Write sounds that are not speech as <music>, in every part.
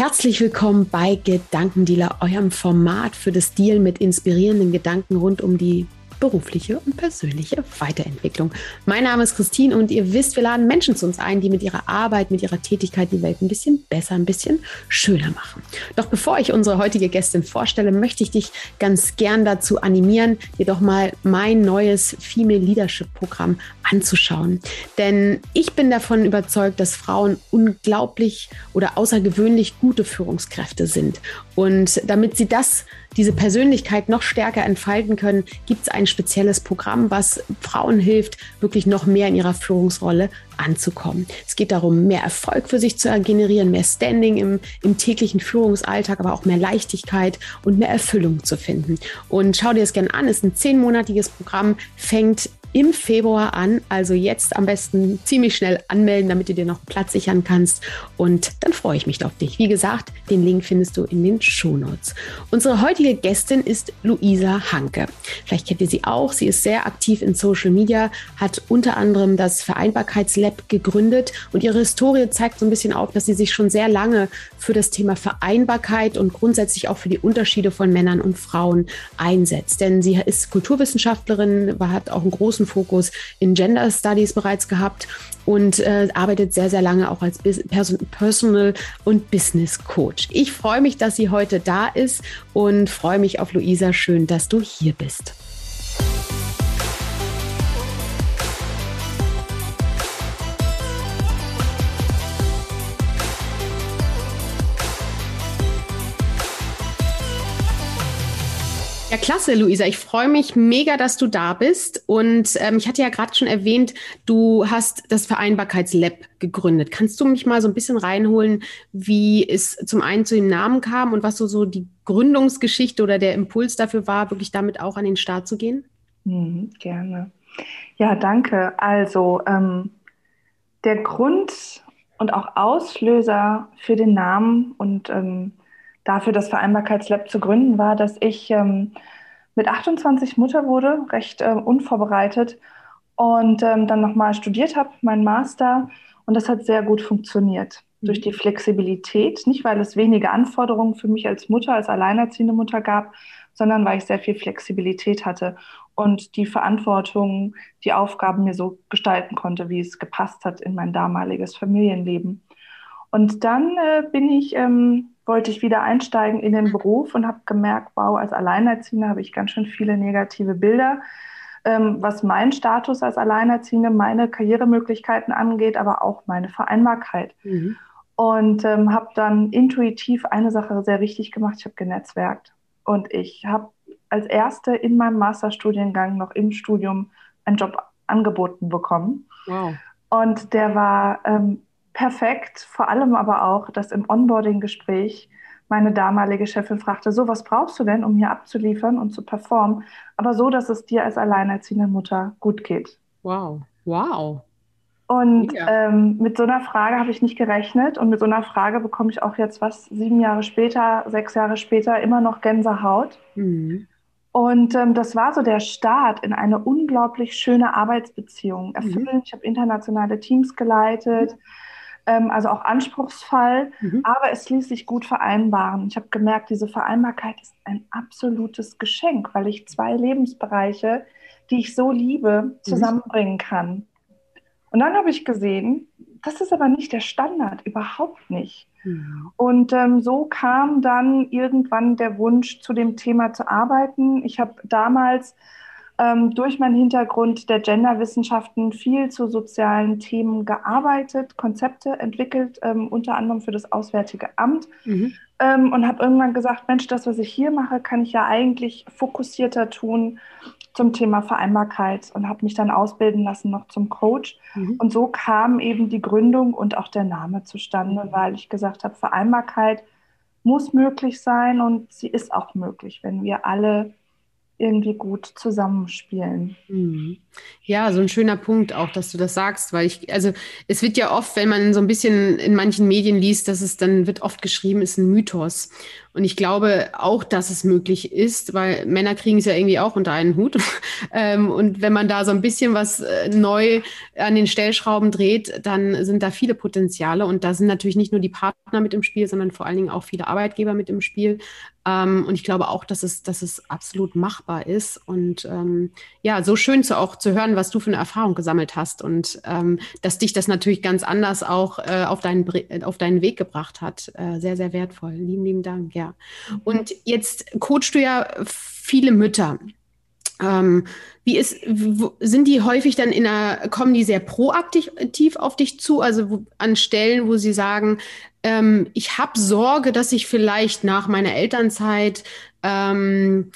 Herzlich willkommen bei Gedankendealer, eurem Format für das Deal mit inspirierenden Gedanken rund um die berufliche und persönliche Weiterentwicklung. Mein Name ist Christine und ihr wisst, wir laden Menschen zu uns ein, die mit ihrer Arbeit, mit ihrer Tätigkeit die Welt ein bisschen besser, ein bisschen schöner machen. Doch bevor ich unsere heutige Gästin vorstelle, möchte ich dich ganz gern dazu animieren, dir doch mal mein neues Female Leadership Programm anzuschauen. Denn ich bin davon überzeugt, dass Frauen unglaublich oder außergewöhnlich gute Führungskräfte sind. Und damit sie das diese Persönlichkeit noch stärker entfalten können, gibt es ein spezielles Programm, was Frauen hilft, wirklich noch mehr in ihrer Führungsrolle anzukommen. Es geht darum, mehr Erfolg für sich zu generieren, mehr Standing im, im täglichen Führungsalltag, aber auch mehr Leichtigkeit und mehr Erfüllung zu finden. Und schau dir das gerne an, es ist ein zehnmonatiges Programm, fängt im Februar an. Also jetzt am besten ziemlich schnell anmelden, damit du dir noch Platz sichern kannst. Und dann freue ich mich auf dich. Wie gesagt, den Link findest du in den Shownotes. Unsere heutige Gästin ist Luisa Hanke. Vielleicht kennt ihr sie auch. Sie ist sehr aktiv in Social Media, hat unter anderem das Vereinbarkeitslab gegründet und ihre Historie zeigt so ein bisschen auf, dass sie sich schon sehr lange für das Thema Vereinbarkeit und grundsätzlich auch für die Unterschiede von Männern und Frauen einsetzt. Denn sie ist Kulturwissenschaftlerin, hat auch einen großen großen Fokus in Gender Studies bereits gehabt und äh, arbeitet sehr, sehr lange auch als Person Personal und Business Coach. Ich freue mich, dass sie heute da ist und freue mich auf Luisa. Schön, dass du hier bist. Ja, klasse, Luisa. Ich freue mich mega, dass du da bist. Und ähm, ich hatte ja gerade schon erwähnt, du hast das Vereinbarkeitslab gegründet. Kannst du mich mal so ein bisschen reinholen, wie es zum einen zu dem Namen kam und was so, so die Gründungsgeschichte oder der Impuls dafür war, wirklich damit auch an den Start zu gehen? Mhm, gerne. Ja, danke. Also ähm, der Grund und auch Auslöser für den Namen und ähm, dafür das Vereinbarkeitslab zu gründen, war, dass ich ähm, mit 28 Mutter wurde, recht äh, unvorbereitet und ähm, dann nochmal studiert habe, meinen Master und das hat sehr gut funktioniert. Mhm. Durch die Flexibilität, nicht weil es wenige Anforderungen für mich als Mutter, als alleinerziehende Mutter gab, sondern weil ich sehr viel Flexibilität hatte und die Verantwortung, die Aufgaben mir so gestalten konnte, wie es gepasst hat in mein damaliges Familienleben. Und dann äh, bin ich ähm, wollte ich wieder einsteigen in den Beruf und habe gemerkt, wow, als Alleinerziehende habe ich ganz schön viele negative Bilder, ähm, was meinen Status als Alleinerziehende, meine Karrieremöglichkeiten angeht, aber auch meine Vereinbarkeit. Mhm. Und ähm, habe dann intuitiv eine Sache sehr wichtig gemacht, ich habe genetzwerkt. Und ich habe als Erste in meinem Masterstudiengang noch im Studium einen Job angeboten bekommen. Wow. Und der war ähm, perfekt, vor allem aber auch, dass im Onboarding-Gespräch meine damalige Chefin fragte, so, was brauchst du denn, um hier abzuliefern und zu performen, aber so, dass es dir als alleinerziehende Mutter gut geht. Wow, wow. Und ja. ähm, mit so einer Frage habe ich nicht gerechnet und mit so einer Frage bekomme ich auch jetzt was, sieben Jahre später, sechs Jahre später, immer noch Gänsehaut. Mhm. Und ähm, das war so der Start in eine unglaublich schöne Arbeitsbeziehung. Erfüllend, mhm. ich habe internationale Teams geleitet. Mhm ähm, also auch anspruchsvoll, mhm. aber es ließ sich gut vereinbaren. Ich habe gemerkt, diese Vereinbarkeit ist ein absolutes Geschenk, weil ich zwei Lebensbereiche, die ich so liebe, mhm. zusammenbringen kann. Und dann habe ich gesehen, das ist aber nicht der Standard, überhaupt nicht. Mhm. Und ähm, so kam dann irgendwann der Wunsch, zu dem Thema zu arbeiten. Ich habe damals ähm, durch meinen Hintergrund der Genderwissenschaften viel zu sozialen Themen gearbeitet, Konzepte entwickelt, ähm, unter anderem für das Auswärtige Amt. Mhm. Ähm, und habe irgendwann gesagt, Mensch, das, was ich hier mache, kann ich ja eigentlich fokussierter tun zum Thema Vereinbarkeit und habe mich dann ausbilden lassen noch zum Coach. Mhm. Und so kam eben die Gründung und auch der Name zustande, mhm. weil ich gesagt habe, Vereinbarkeit muss möglich sein und sie ist auch möglich, wenn wir alle irgendwie gut zusammenspielen. Mhm. Ja, so ein schöner Punkt auch, dass du das sagst, weil ich, also es wird ja oft, wenn man so ein bisschen in manchen Medien liest, dass es dann wird oft geschrieben, ist ein Mythos. Und ich glaube auch, dass es möglich ist, weil Männer kriegen es ja irgendwie auch unter einen Hut. <laughs> Ähm, und wenn man da so ein bisschen was äh, neu an den Stellschrauben dreht, dann sind da viele Potenziale. Und da sind natürlich nicht nur die Partner mit im Spiel, sondern vor allen Dingen auch viele Arbeitgeber mit im Spiel. Ähm, und ich glaube auch, dass es, dass es absolut machbar ist. Und ähm, ja, so schön zu auch zu hören, was du für eine Erfahrung gesammelt hast und ähm, dass dich das natürlich ganz anders auch äh, auf, deinen, auf deinen Weg gebracht hat. Äh, sehr, sehr wertvoll. Lieben, lieben Dank, ja. Mhm. Und jetzt coachst du ja viele Mütter. Ähm, wie ist, sind die häufig dann in einer, kommen die sehr proaktiv auf dich zu, also wo, an Stellen, wo sie sagen, ähm, ich habe Sorge, dass ich vielleicht nach meiner Elternzeit ähm,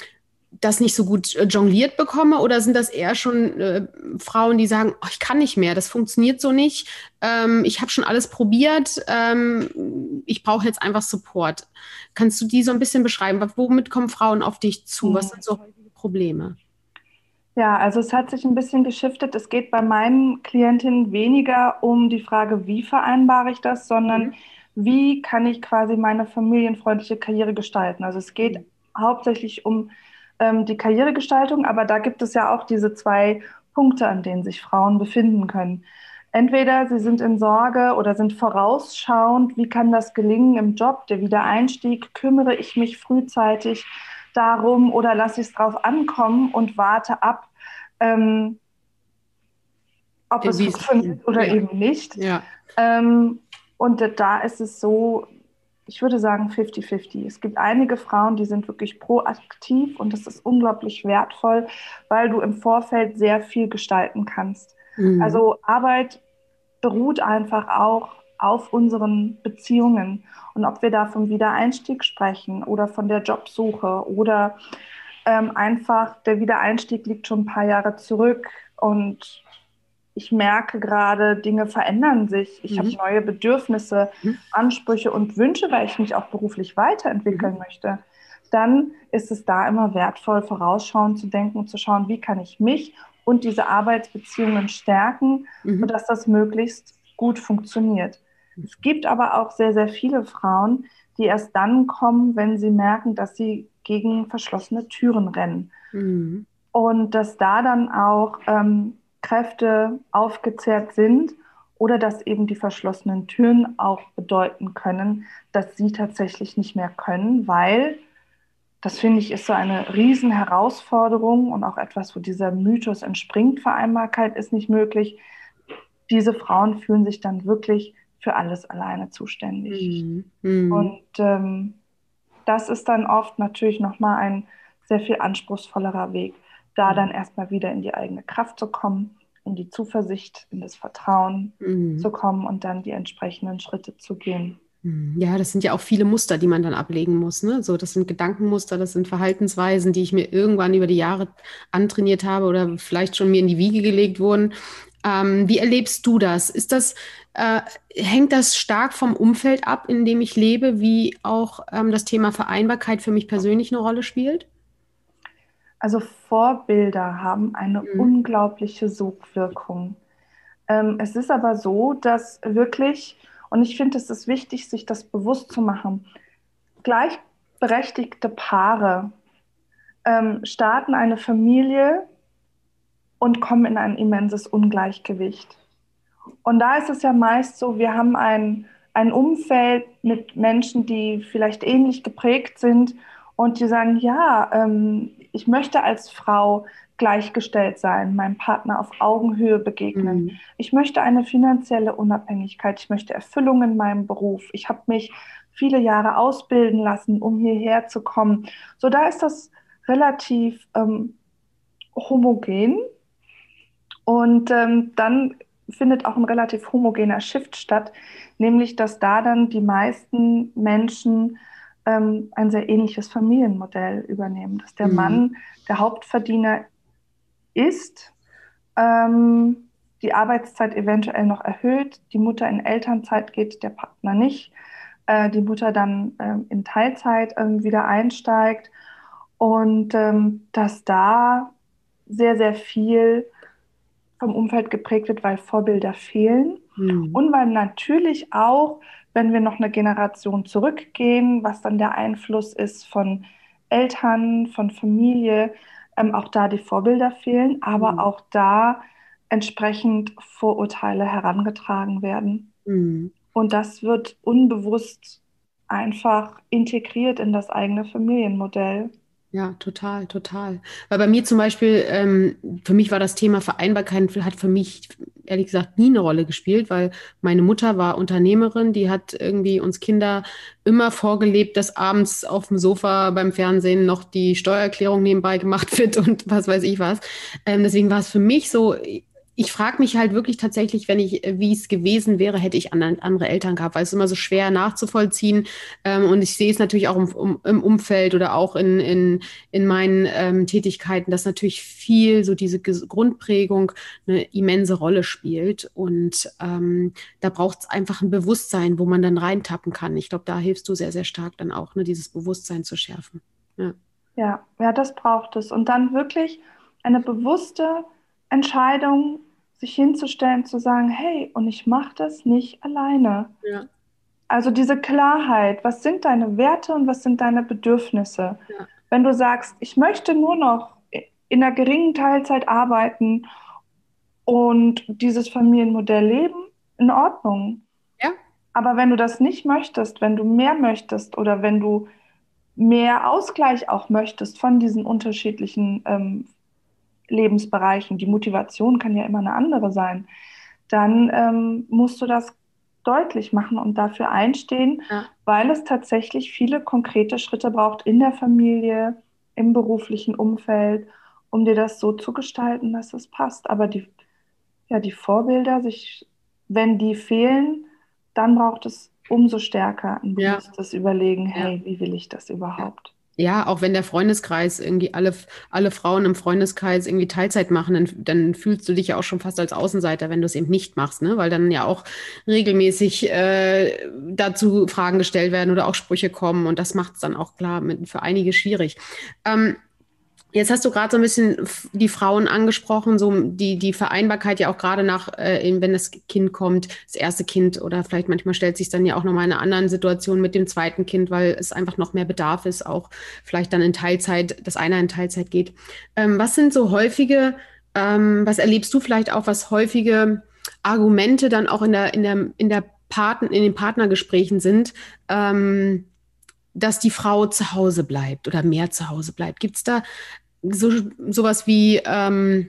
das nicht so gut äh, jongliert bekomme? Oder sind das eher schon äh, Frauen, die sagen, oh, ich kann nicht mehr, das funktioniert so nicht, ähm, ich habe schon alles probiert, ähm, ich brauche jetzt einfach Support. Kannst du die so ein bisschen beschreiben? Womit kommen Frauen auf dich zu? Was sind so häufige Probleme? Ja, also es hat sich ein bisschen geschiftet. Es geht bei meinen Klientinnen weniger um die Frage, wie vereinbare ich das, sondern mhm. wie kann ich quasi meine familienfreundliche Karriere gestalten. Also es geht mhm. hauptsächlich um ähm, die Karrieregestaltung, aber da gibt es ja auch diese zwei Punkte, an denen sich Frauen befinden können. Entweder sie sind in Sorge oder sind vorausschauend, wie kann das gelingen im Job, der Wiedereinstieg, kümmere ich mich frühzeitig darum oder lasse ich es drauf ankommen und warte ab, ähm, ob es funktioniert oder ja. eben nicht. Ja. Ähm, und da ist es so, ich würde sagen 50-50. Es gibt einige Frauen, die sind wirklich proaktiv und das ist unglaublich wertvoll, weil du im Vorfeld sehr viel gestalten kannst. Mhm. Also Arbeit beruht einfach auch auf unseren Beziehungen. Und ob wir da vom Wiedereinstieg sprechen oder von der Jobsuche oder ähm, einfach der Wiedereinstieg liegt schon ein paar Jahre zurück und ich merke gerade, Dinge verändern sich. Ich mhm. habe neue Bedürfnisse, mhm. Ansprüche und Wünsche, weil ich mich auch beruflich weiterentwickeln mhm. möchte. Dann ist es da immer wertvoll, vorausschauend zu denken und zu schauen, wie kann ich mich und diese Arbeitsbeziehungen stärken, mhm. sodass das möglichst gut funktioniert. Es gibt aber auch sehr, sehr viele Frauen, die erst dann kommen, wenn sie merken, dass sie gegen verschlossene Türen rennen. Mhm. Und dass da dann auch ähm, Kräfte aufgezehrt sind oder dass eben die verschlossenen Türen auch bedeuten können, dass sie tatsächlich nicht mehr können, weil das finde ich ist so eine Riesenherausforderung und auch etwas, wo dieser Mythos entspringt, Vereinbarkeit ist nicht möglich. Diese Frauen fühlen sich dann wirklich für alles alleine zuständig. Mhm. Mhm. Und ähm, das ist dann oft natürlich nochmal ein sehr viel anspruchsvollerer Weg, da mhm. dann erstmal wieder in die eigene Kraft zu kommen, in die Zuversicht, in das Vertrauen mhm. zu kommen und dann die entsprechenden Schritte zu gehen. Mhm. Ja, das sind ja auch viele Muster, die man dann ablegen muss. Ne? So, das sind Gedankenmuster, das sind Verhaltensweisen, die ich mir irgendwann über die Jahre antrainiert habe oder vielleicht schon mir in die Wiege gelegt wurden. Ähm, wie erlebst du das? Ist das äh, hängt das stark vom Umfeld ab, in dem ich lebe, wie auch ähm, das Thema Vereinbarkeit für mich persönlich eine Rolle spielt? Also Vorbilder haben eine mhm. unglaubliche Sogwirkung. Ähm, es ist aber so, dass wirklich, und ich finde, es ist wichtig, sich das bewusst zu machen, gleichberechtigte Paare ähm, starten eine Familie und kommen in ein immenses Ungleichgewicht. Und da ist es ja meist so, wir haben ein, ein Umfeld mit Menschen, die vielleicht ähnlich geprägt sind und die sagen, ja, ähm, ich möchte als Frau gleichgestellt sein, meinem Partner auf Augenhöhe begegnen. Mhm. Ich möchte eine finanzielle Unabhängigkeit, ich möchte Erfüllung in meinem Beruf. Ich habe mich viele Jahre ausbilden lassen, um hierher zu kommen. So, da ist das relativ ähm, homogen. Und ähm, dann findet auch ein relativ homogener Shift statt, nämlich dass da dann die meisten Menschen ähm, ein sehr ähnliches Familienmodell übernehmen, dass der mhm. Mann der Hauptverdiener ist, ähm, die Arbeitszeit eventuell noch erhöht, die Mutter in Elternzeit geht, der Partner nicht, äh, die Mutter dann ähm, in Teilzeit ähm, wieder einsteigt und ähm, dass da sehr, sehr viel vom Umfeld geprägt wird, weil Vorbilder fehlen. Mhm. Und weil natürlich auch, wenn wir noch eine Generation zurückgehen, was dann der Einfluss ist von Eltern, von Familie, ähm, auch da die Vorbilder fehlen, aber mhm. auch da entsprechend Vorurteile herangetragen werden. Mhm. Und das wird unbewusst einfach integriert in das eigene Familienmodell. Ja, total, total. Weil bei mir zum Beispiel, ähm, für mich war das Thema Vereinbarkeit, hat für mich ehrlich gesagt nie eine Rolle gespielt, weil meine Mutter war Unternehmerin, die hat irgendwie uns Kinder immer vorgelebt, dass abends auf dem Sofa beim Fernsehen noch die Steuererklärung nebenbei gemacht <laughs> wird und was weiß ich was. Ähm, deswegen war es für mich so, ich frage mich halt wirklich tatsächlich, wenn ich, äh, wie es gewesen wäre, hätte ich andere, Eltern gehabt, weil es ist immer so schwer nachzuvollziehen. Ähm, und ich sehe es natürlich auch im, im, Umfeld oder auch in, in, in meinen ähm, Tätigkeiten, dass natürlich viel so diese Grundprägung eine immense Rolle spielt. Und ähm, da braucht es einfach ein Bewusstsein, wo man dann reintappen kann. Ich glaube, da hilfst du sehr, sehr stark dann auch, ne, dieses Bewusstsein zu schärfen. Ja. ja, ja, das braucht es. Und dann wirklich eine bewusste Entscheidung, sich hinzustellen, zu sagen, hey, und ich mache das nicht alleine. Ja. Also diese Klarheit, was sind deine Werte und was sind deine Bedürfnisse? Ja. Wenn du sagst, ich möchte nur noch in einer geringen Teilzeit arbeiten und dieses Familienmodell leben, in Ordnung. Ja. Aber wenn du das nicht möchtest, wenn du mehr möchtest oder wenn du mehr Ausgleich auch möchtest von diesen unterschiedlichen ähm, Lebensbereichen, die Motivation kann ja immer eine andere sein, dann ähm, musst du das deutlich machen und dafür einstehen, ja. weil es tatsächlich viele konkrete Schritte braucht in der Familie, im beruflichen Umfeld, um dir das so zu gestalten, dass es passt. Aber die, ja, die Vorbilder, sich, wenn die fehlen, dann braucht es umso stärker ein bewusstes ja. Überlegen, hey, ja. wie will ich das überhaupt? Ja, auch wenn der Freundeskreis irgendwie alle, alle Frauen im Freundeskreis irgendwie Teilzeit machen, dann, dann fühlst du dich ja auch schon fast als Außenseiter, wenn du es eben nicht machst, ne? Weil dann ja auch regelmäßig äh, dazu Fragen gestellt werden oder auch Sprüche kommen und das macht es dann auch klar mit, für einige schwierig. Ähm, Jetzt hast du gerade so ein bisschen die Frauen angesprochen, so die, die Vereinbarkeit ja auch gerade nach, äh, wenn das Kind kommt, das erste Kind oder vielleicht manchmal stellt sich dann ja auch nochmal in einer anderen Situation mit dem zweiten Kind, weil es einfach noch mehr Bedarf ist, auch vielleicht dann in Teilzeit, dass einer in Teilzeit geht. Ähm, was sind so häufige, ähm, was erlebst du vielleicht auch, was häufige Argumente dann auch in der, in der, in der Partner, in den Partnergesprächen sind, ähm, dass die Frau zu Hause bleibt oder mehr zu Hause bleibt. Gibt es da so sowas wie ähm,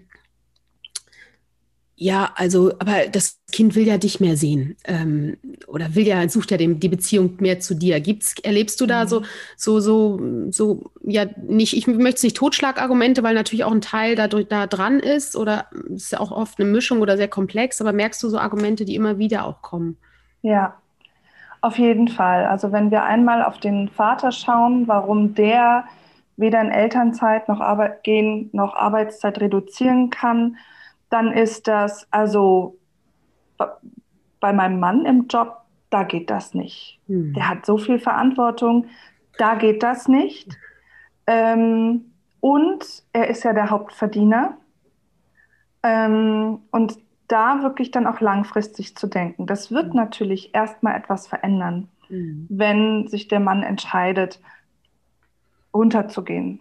ja, also, aber das Kind will ja dich mehr sehen ähm, oder will ja, sucht ja dem, die Beziehung mehr zu dir. Gibt's, erlebst du da so, mhm. so, so, so, ja, nicht, ich möchte es nicht Totschlagargumente, weil natürlich auch ein Teil dadurch da dran ist oder ist ja auch oft eine Mischung oder sehr komplex, aber merkst du so Argumente, die immer wieder auch kommen? Ja, auf jeden Fall. Also wenn wir einmal auf den Vater schauen, warum der weder in Elternzeit noch Arbeit gehen noch Arbeitszeit reduzieren kann, dann ist das also bei meinem Mann im Job, da geht das nicht. Hm. Der hat so viel Verantwortung, da geht das nicht. Ähm, und er ist ja der Hauptverdiener. Ähm, und da wirklich dann auch langfristig zu denken. Das wird hm. natürlich erstmal etwas verändern, hm. wenn sich der Mann entscheidet, runterzugehen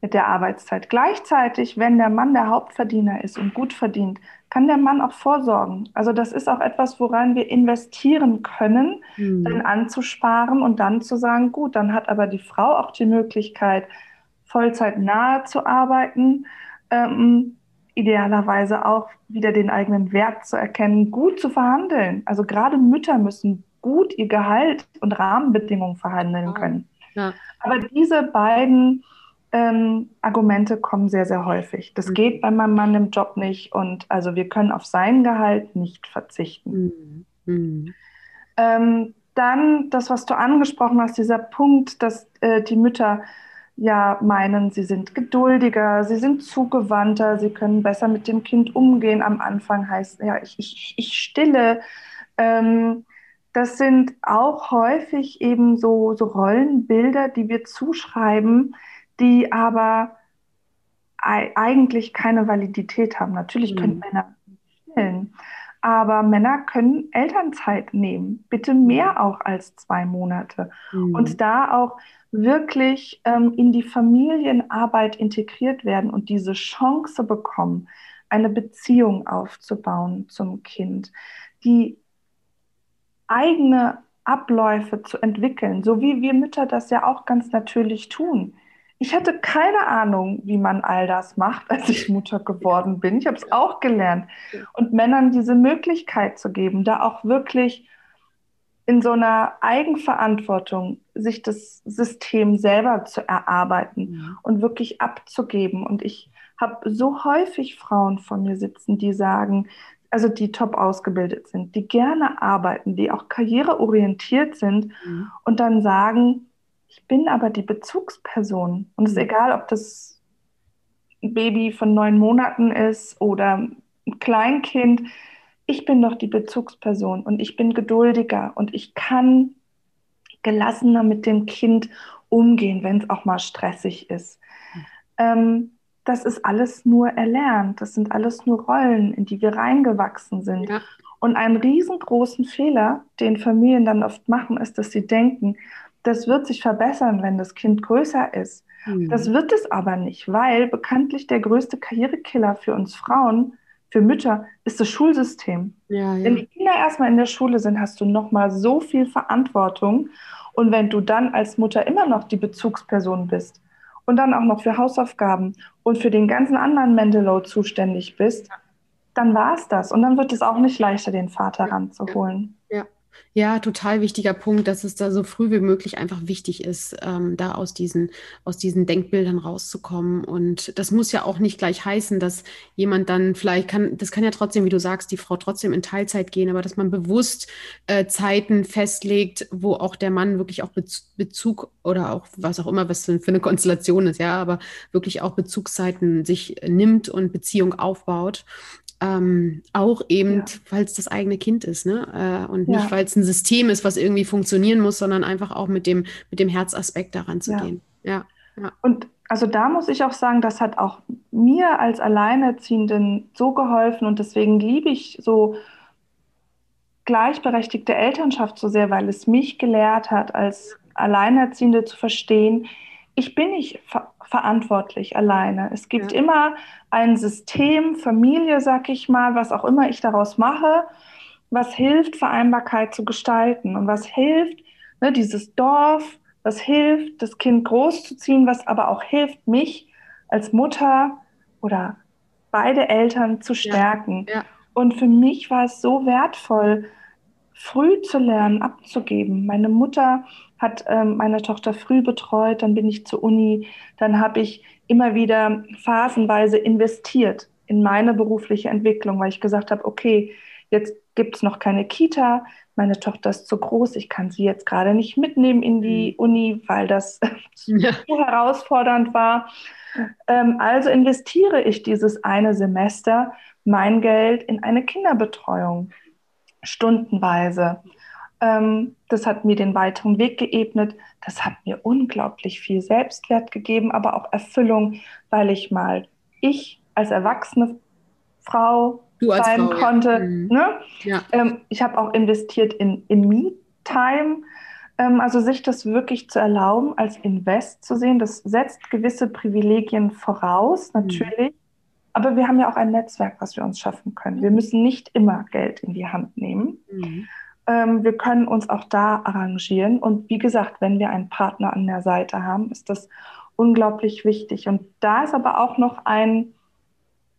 mit der Arbeitszeit. Gleichzeitig, wenn der Mann der Hauptverdiener ist und gut verdient, kann der Mann auch vorsorgen. Also das ist auch etwas, woran wir investieren können, mhm. dann anzusparen und dann zu sagen, gut, dann hat aber die Frau auch die Möglichkeit, Vollzeit nahe zu arbeiten, ähm, idealerweise auch wieder den eigenen Wert zu erkennen, gut zu verhandeln. Also gerade Mütter müssen gut ihr Gehalt und Rahmenbedingungen verhandeln können. Ja. Aber diese beiden ähm, Argumente kommen sehr, sehr häufig. Das mhm. geht bei meinem Mann im Job nicht und also wir können auf sein Gehalt nicht verzichten. Mhm. mhm. Ähm, dann das, was du angesprochen hast, dieser Punkt, dass äh, die Mütter ja meinen, sie sind geduldiger, sie sind zugewandter, sie können besser mit dem Kind umgehen. Am Anfang heißt, ja, ich, ich, ich stille. Ähm, das sind auch häufig eben so, so Rollenbilder, die wir zuschreiben, die aber eigentlich keine Validität haben. Natürlich mhm. können Männer stillen, Aber Männer können Elternzeit nehmen, bitte mehr auch als zwei Monate. Mhm. Und da auch wirklich ähm, in die Familienarbeit integriert werden und diese Chance bekommen, eine Beziehung aufzubauen zum Kind, die eigene Abläufe zu entwickeln, so wie wir Mütter das ja auch ganz natürlich tun. Ich hatte keine Ahnung, wie man all das macht, <laughs> als ich Mutter geworden bin. Ich habe es auch gelernt. Und Männern diese Möglichkeit zu geben, da auch wirklich in so einer Eigenverantwortung sich das System selber zu erarbeiten und wirklich abzugeben. Und ich habe so häufig Frauen von mir sitzen, die sagen, also die top ausgebildet sind, die gerne arbeiten, die auch karriereorientiert sind mhm. und dann sagen, ich bin aber die Bezugsperson. Und es ist mhm. egal, ob das ein Baby von neun Monaten ist oder ein Kleinkind. Ich bin doch die Bezugsperson und ich bin geduldiger und ich kann gelassener mit dem Kind umgehen, wenn es auch mal stressig ist. Mhm. Ähm, das ist alles nur erlernt. Das sind alles nur Rollen, in die wir reingewachsen sind. Ja. Und einen riesengroßen Fehler, den Familien dann oft machen, ist, dass sie denken, das wird sich verbessern, wenn das Kind größer ist. Mhm. Das wird es aber nicht, weil bekanntlich der größte Karrierekiller für uns Frauen, für Mütter, ist das Schulsystem. Ja, ja. Wenn die Kinder erstmal in der Schule sind, hast du nochmal so viel Verantwortung. Und wenn du dann als Mutter immer noch die Bezugsperson bist, und dann auch noch für Hausaufgaben und für den ganzen anderen Mental zuständig bist, dann war es das. Und dann wird es auch nicht leichter, den Vater ranzuholen. Ja. Total wichtiger Punkt, dass es da so früh wie möglich einfach wichtig ist, ähm, da aus diesen, aus diesen Denkbildern rauszukommen. Und das muss ja auch nicht gleich heißen, dass jemand dann vielleicht kann, das kann ja trotzdem, wie du sagst, die Frau trotzdem in Teilzeit gehen, aber dass man bewusst äh, Zeiten festlegt, wo auch der Mann wirklich auch Bezug oder auch was auch immer, was für eine Konstellation ist, ja, aber wirklich auch Bezugszeiten sich nimmt und Beziehung aufbaut. Ähm, auch eben, ja. weil es das eigene Kind ist, ne? Äh, und nicht, ja. weil es ein System ist, was irgendwie funktionieren muss, sondern einfach auch mit dem, mit dem Herzaspekt daran zu ja. gehen. Ja. ja. Und also da muss ich auch sagen, das hat auch mir als Alleinerziehenden so geholfen und deswegen liebe ich so gleichberechtigte Elternschaft so sehr, weil es mich gelehrt hat, als Alleinerziehende zu verstehen, ich bin nicht ver verantwortlich alleine. Es gibt ja. immer ein System, Familie, sag ich mal, was auch immer ich daraus mache, was hilft, Vereinbarkeit zu gestalten und was hilft, ne, dieses Dorf, was hilft, das Kind großzuziehen, was aber auch hilft, mich als Mutter oder beide Eltern zu stärken. Ja. Ja. Und für mich war es so wertvoll, früh zu lernen, abzugeben. Meine Mutter hat ähm, meine Tochter früh betreut, dann bin ich zur Uni, dann habe ich immer wieder phasenweise investiert in meine berufliche Entwicklung, weil ich gesagt habe, okay, jetzt gibt es noch keine Kita, meine Tochter ist zu groß, ich kann sie jetzt gerade nicht mitnehmen in die mhm. Uni, weil das <laughs> <laughs> ja. zu herausfordernd war. Ähm, also investiere ich dieses eine Semester mein Geld in eine Kinderbetreuung, stundenweise. Ähm, das hat mir den weiteren Weg geebnet. Das hat mir unglaublich viel Selbstwert gegeben, aber auch Erfüllung, weil ich mal ich als erwachsene Frau als sein Frau, konnte. Ja. Mhm. Ne? Ja. Ähm, ich habe auch investiert in, in Me-Time. Ähm, also sich das wirklich zu erlauben, als Invest zu sehen, das setzt gewisse Privilegien voraus, mhm. natürlich. Mhm. Aber wir haben ja auch ein Netzwerk, was wir uns schaffen können. Wir müssen nicht immer Geld in die Hand nehmen. Mhm ähm, wir können uns auch da arrangieren. Und wie gesagt, wenn wir einen Partner an der Seite haben, ist das unglaublich wichtig. Und da ist aber auch noch ein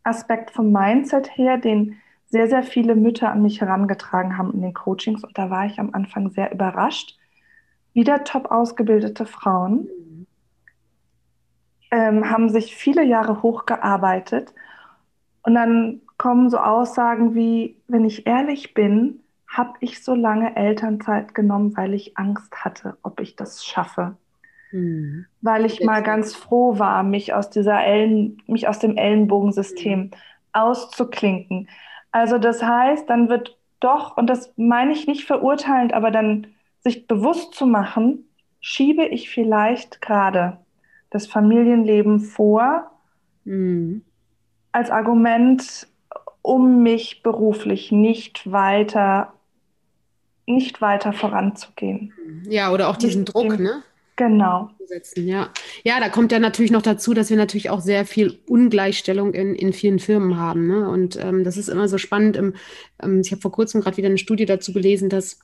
Aspekt vom Mindset her, den sehr, sehr viele Mütter an mich herangetragen haben in den Coachings. Und da war ich am Anfang sehr überrascht. Wieder top ausgebildete Frauen ähm, haben sich viele Jahre hochgearbeitet. Und dann kommen so Aussagen wie, wenn ich ehrlich bin, habe ich so lange Elternzeit genommen, weil ich Angst hatte, ob ich das schaffe. Mhm. Weil ich mal ganz froh war, mich aus dieser Ellen, mich aus dem Ellenbogensystem mhm. auszuklinken. Also das heißt, dann wird doch, und das meine ich nicht verurteilend, aber dann sich bewusst zu machen, schiebe ich vielleicht gerade das Familienleben vor mhm. Als Argument, um mich beruflich nicht weiter, nicht weiter voranzugehen. Ja, oder auch diesen nicht Druck, ne? Genau. Ja. ja, da kommt ja natürlich noch dazu, dass wir natürlich auch sehr viel Ungleichstellung in, in vielen Firmen haben. Ne? Und ähm, das ist immer so spannend. Im, ähm, ich habe vor kurzem gerade wieder eine Studie dazu gelesen, dass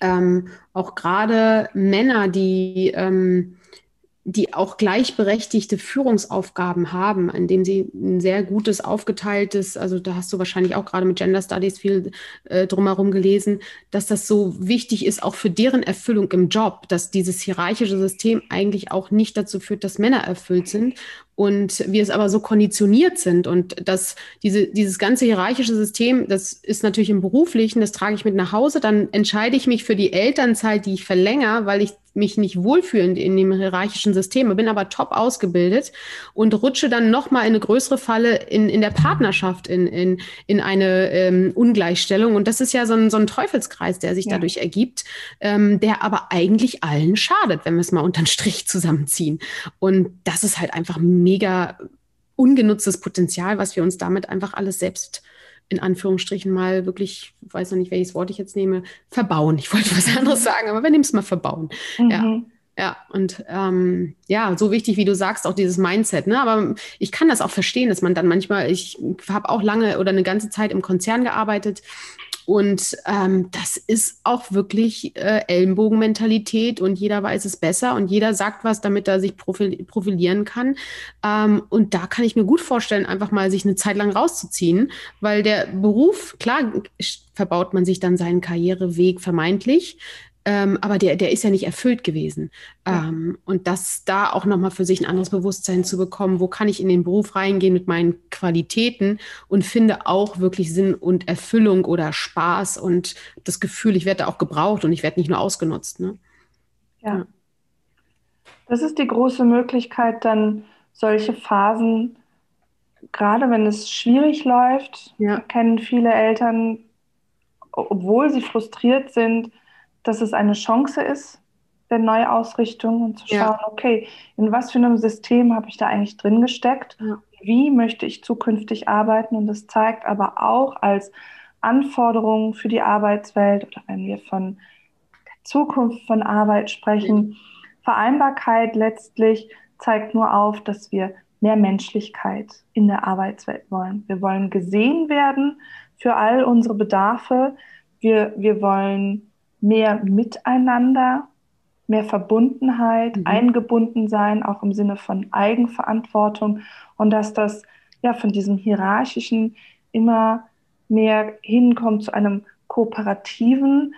ähm, auch gerade Männer, die ähm, die auch gleichberechtigte Führungsaufgaben haben, indem sie ein sehr gutes, aufgeteiltes, also da hast du wahrscheinlich auch gerade mit Gender Studies viel äh, drumherum gelesen, dass das so wichtig ist, auch für deren Erfüllung im Job, dass dieses hierarchische System eigentlich auch nicht dazu führt, dass Männer erfüllt sind und wir es aber so konditioniert sind und dass diese, dieses ganze hierarchische System, das ist natürlich im Beruflichen, das trage ich mit nach Hause, dann entscheide ich mich für die Elternzeit, die ich verlängere, weil ich mich nicht wohlfühlen in dem hierarchischen System, bin aber top ausgebildet und rutsche dann nochmal in eine größere Falle in, in der Partnerschaft, in, in, in eine ähm, Ungleichstellung. Und das ist ja so ein, so ein Teufelskreis, der sich ja. dadurch ergibt, ähm, der aber eigentlich allen schadet, wenn wir es mal unter den Strich zusammenziehen. Und das ist halt einfach mega ungenutztes Potenzial, was wir uns damit einfach alles selbst in Anführungsstrichen mal wirklich, weiß noch nicht, welches Wort ich jetzt nehme, verbauen. Ich wollte was <laughs> anderes sagen, aber wir nehmen es mal verbauen. Mhm. Ja. Ja, und ähm, ja, so wichtig, wie du sagst, auch dieses Mindset. Ne? Aber ich kann das auch verstehen, dass man dann manchmal, ich habe auch lange oder eine ganze Zeit im Konzern gearbeitet und ähm, das ist auch wirklich äh, Ellenbogenmentalität und jeder weiß es besser und jeder sagt was, damit er sich profil profilieren kann. Ähm, und da kann ich mir gut vorstellen, einfach mal sich eine Zeit lang rauszuziehen, weil der Beruf, klar, verbaut man sich dann seinen Karriereweg vermeintlich. Ähm, aber der, der ist ja nicht erfüllt gewesen. Ja. Ähm, und das da auch nochmal für sich ein anderes Bewusstsein zu bekommen, wo kann ich in den Beruf reingehen mit meinen Qualitäten und finde auch wirklich Sinn und Erfüllung oder Spaß und das Gefühl, ich werde auch gebraucht und ich werde nicht nur ausgenutzt. Ne? Ja. ja. Das ist die große Möglichkeit, dann solche Phasen, gerade wenn es schwierig läuft, ja. kennen viele Eltern, obwohl sie frustriert sind, dass es eine Chance ist der Neuausrichtung und zu schauen, ja. okay, in was für einem System habe ich da eigentlich drin gesteckt? Ja. Wie möchte ich zukünftig arbeiten? Und das zeigt aber auch als Anforderungen für die Arbeitswelt oder wenn wir von der Zukunft von Arbeit sprechen. Vereinbarkeit letztlich zeigt nur auf, dass wir mehr Menschlichkeit in der Arbeitswelt wollen. Wir wollen gesehen werden für all unsere Bedarfe. Wir, wir wollen mehr Miteinander, mehr Verbundenheit, mhm. eingebunden sein, auch im Sinne von Eigenverantwortung und dass das ja von diesem hierarchischen immer mehr hinkommt zu einem kooperativen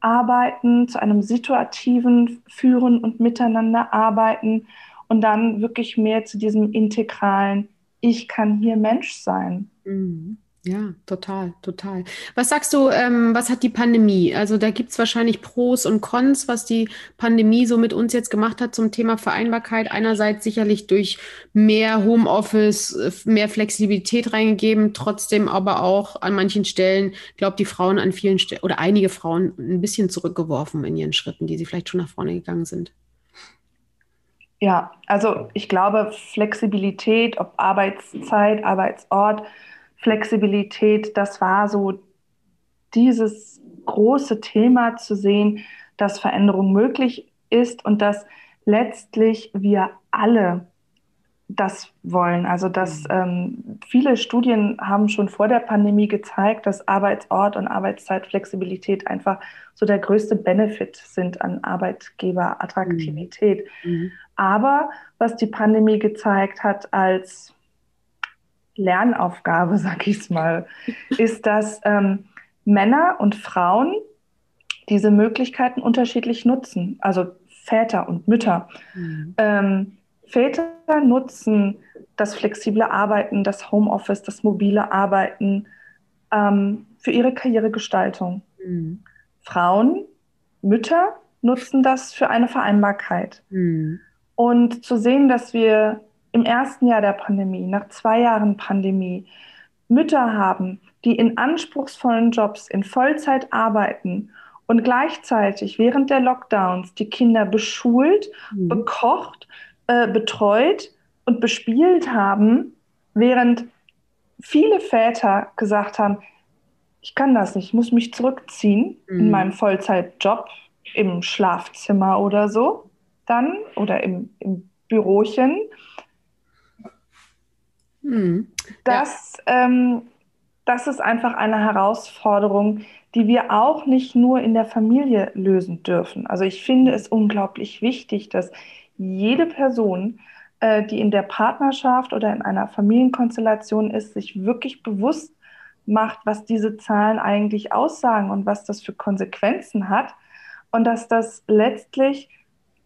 Arbeiten, zu einem situativen Führen und Miteinander arbeiten und dann wirklich mehr zu diesem integralen, ich kann hier Mensch sein. Mhm. Ja, total, total. Was sagst du, ähm, was hat die Pandemie? Also da gibt es wahrscheinlich Pros und Cons, was die Pandemie so mit uns jetzt gemacht hat zum Thema Vereinbarkeit. Einerseits sicherlich durch mehr Homeoffice, äh, mehr Flexibilität reingegeben, trotzdem aber auch an manchen Stellen, glaube die Frauen an vielen Stellen oder einige Frauen ein bisschen zurückgeworfen in ihren Schritten, die sie vielleicht schon nach vorne gegangen sind. Ja, also ich glaube, Flexibilität, ob Arbeitszeit, Arbeitsort, Flexibilität, das war so dieses große Thema zu sehen, dass Veränderung möglich ist und dass letztlich wir alle das wollen. Also dass mhm. ähm, viele Studien haben schon vor der Pandemie gezeigt, dass Arbeitsort und Arbeitszeitflexibilität einfach so der größte Benefit sind an Arbeitgeberattraktivität. Mhm. mhm. Aber was die Pandemie gezeigt hat als Lernaufgabe, <laughs> sag ich es mal, ist, dass ähm, Männer und Frauen diese Möglichkeiten unterschiedlich nutzen, also Väter und Mütter. Mhm. Ähm, Väter nutzen das flexible Arbeiten, das Homeoffice, das mobile Arbeiten ähm, für ihre Karrieregestaltung. Mhm. Frauen, Mütter nutzen das für eine Vereinbarkeit. Mhm. Und zu sehen, dass wir im ersten Jahr der Pandemie, nach zwei Jahren Pandemie, Mütter haben, die in anspruchsvollen Jobs in Vollzeit arbeiten und gleichzeitig während der Lockdowns die Kinder beschult, mhm. bekocht, äh, betreut und bespielt haben, während viele Väter gesagt haben, ich kann das nicht, ich muss mich zurückziehen mhm. in meinem Vollzeitjob im Schlafzimmer oder so, dann oder im, im Bürochen. Mhm. Das, ja. ähm, das ist einfach eine Herausforderung, die wir auch nicht nur in der Familie lösen dürfen. Also ich finde es unglaublich wichtig, dass jede Person, äh, die in der Partnerschaft oder in einer Familienkonstellation ist, sich wirklich bewusst macht, was diese Zahlen eigentlich aussagen und was das für Konsequenzen hat und dass das letztlich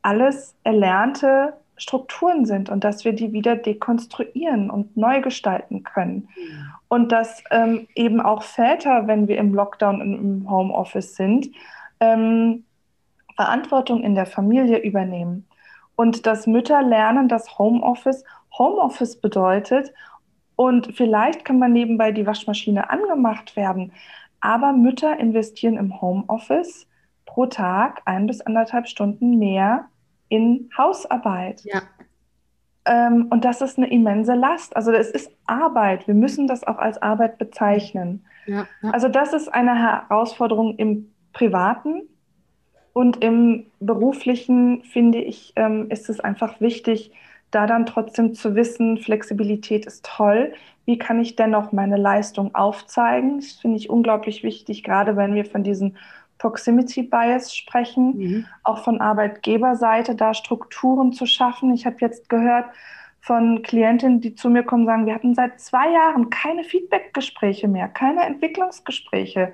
alles erlernte Strukturen sind und dass wir die wieder dekonstruieren und neu gestalten können. Mhm. Und dass ähm, eben auch Väter, wenn wir im Lockdown und im Homeoffice sind, ähm, Verantwortung in der Familie übernehmen. Und dass Mütter lernen, dass Homeoffice Homeoffice bedeutet. Und vielleicht kann man nebenbei die Waschmaschine angemacht werden. Aber Mütter investieren im Homeoffice pro Tag ein bis anderthalb Stunden mehr in Hausarbeit. Ja. Ähm, und das ist eine immense Last. Also es ist Arbeit. Wir müssen das auch als Arbeit bezeichnen. Ja, ja. Also das ist eine Herausforderung im Privaten. Und im beruflichen, finde ich, ähm, ist es einfach wichtig, da dann trotzdem zu wissen, Flexibilität ist toll. Wie kann ich dennoch meine Leistung aufzeigen? Das finde ich unglaublich wichtig, gerade wenn wir von diesen Proximity Bias sprechen, mhm. auch von Arbeitgeberseite da Strukturen zu schaffen. Ich habe jetzt gehört von Klientinnen, die zu mir kommen, sagen, wir hatten seit zwei Jahren keine Feedbackgespräche mehr, keine Entwicklungsgespräche.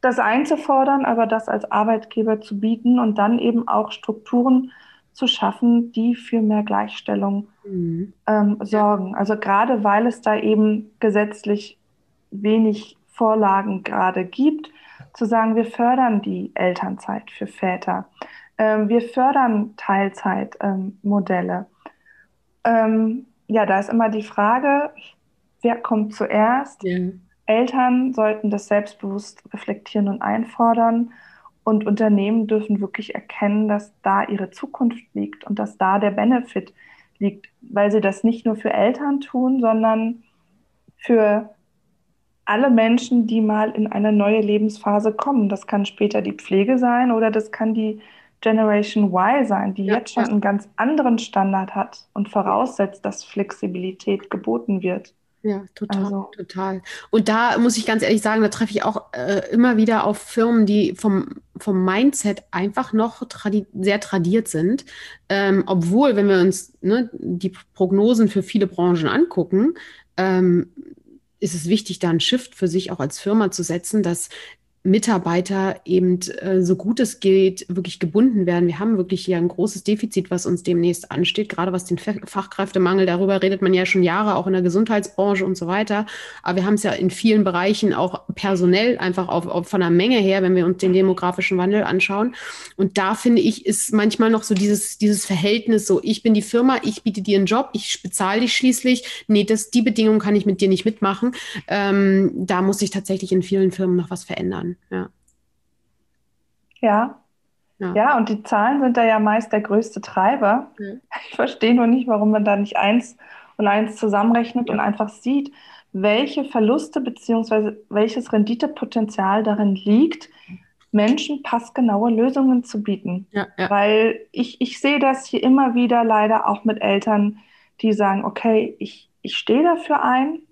Das einzufordern, aber das als Arbeitgeber zu bieten und dann eben auch Strukturen zu schaffen, die für mehr Gleichstellung mhm. ähm, sorgen. Also gerade weil es da eben gesetzlich wenig Vorlagen gerade gibt, zu sagen, wir fördern die Elternzeit für Väter. Ähm, wir fördern Teilzeitmodelle. Ähm, ja, da ist immer die Frage, wer kommt zuerst? Ja. Eltern sollten das selbstbewusst reflektieren und einfordern. Und Unternehmen dürfen wirklich erkennen, dass da ihre Zukunft liegt und dass da der Benefit liegt, weil sie das nicht nur für Eltern tun, sondern für alle Menschen, die mal in eine neue Lebensphase kommen. Das kann später die Pflege sein oder das kann die Generation Y sein, die ja, jetzt schon ja. einen ganz anderen Standard hat und voraussetzt, dass Flexibilität geboten wird. Ja, total, also. total. Und da muss ich ganz ehrlich sagen, da treffe ich auch äh, immer wieder auf Firmen, die vom, vom Mindset einfach noch tradi sehr tradiert sind. Ähm, obwohl, wenn wir uns ne, die Prognosen für viele Branchen angucken, ähm, ist es wichtig, da einen Shift für sich auch als Firma zu setzen, dass Mitarbeiter eben äh, so gut es geht wirklich gebunden werden. Wir haben wirklich hier ein großes Defizit, was uns demnächst ansteht, gerade was den Fachkräftemangel, darüber redet man ja schon Jahre, auch in der Gesundheitsbranche und so weiter. Aber wir haben es ja in vielen Bereichen auch personell einfach auf, auf von der Menge her, wenn wir uns den demografischen Wandel anschauen. Und da finde ich, ist manchmal noch so dieses, dieses Verhältnis so, ich bin die Firma, ich biete dir einen Job, ich bezahle dich schließlich. Nee, das, die Bedingungen kann ich mit dir nicht mitmachen. Ähm, da muss sich tatsächlich in vielen Firmen noch was verändern. Ja. Ja. Ja. ja, und die Zahlen sind da ja meist der größte Treiber. Mhm. Ich verstehe nur nicht, warum man da nicht eins und eins zusammenrechnet ja. und einfach sieht, welche Verluste bzw. welches Renditepotenzial darin liegt, Menschen passgenaue Lösungen zu bieten. Ja, ja. Weil ich, ich sehe das hier immer wieder leider auch mit Eltern, die sagen, okay, ich, ich stehe dafür ein,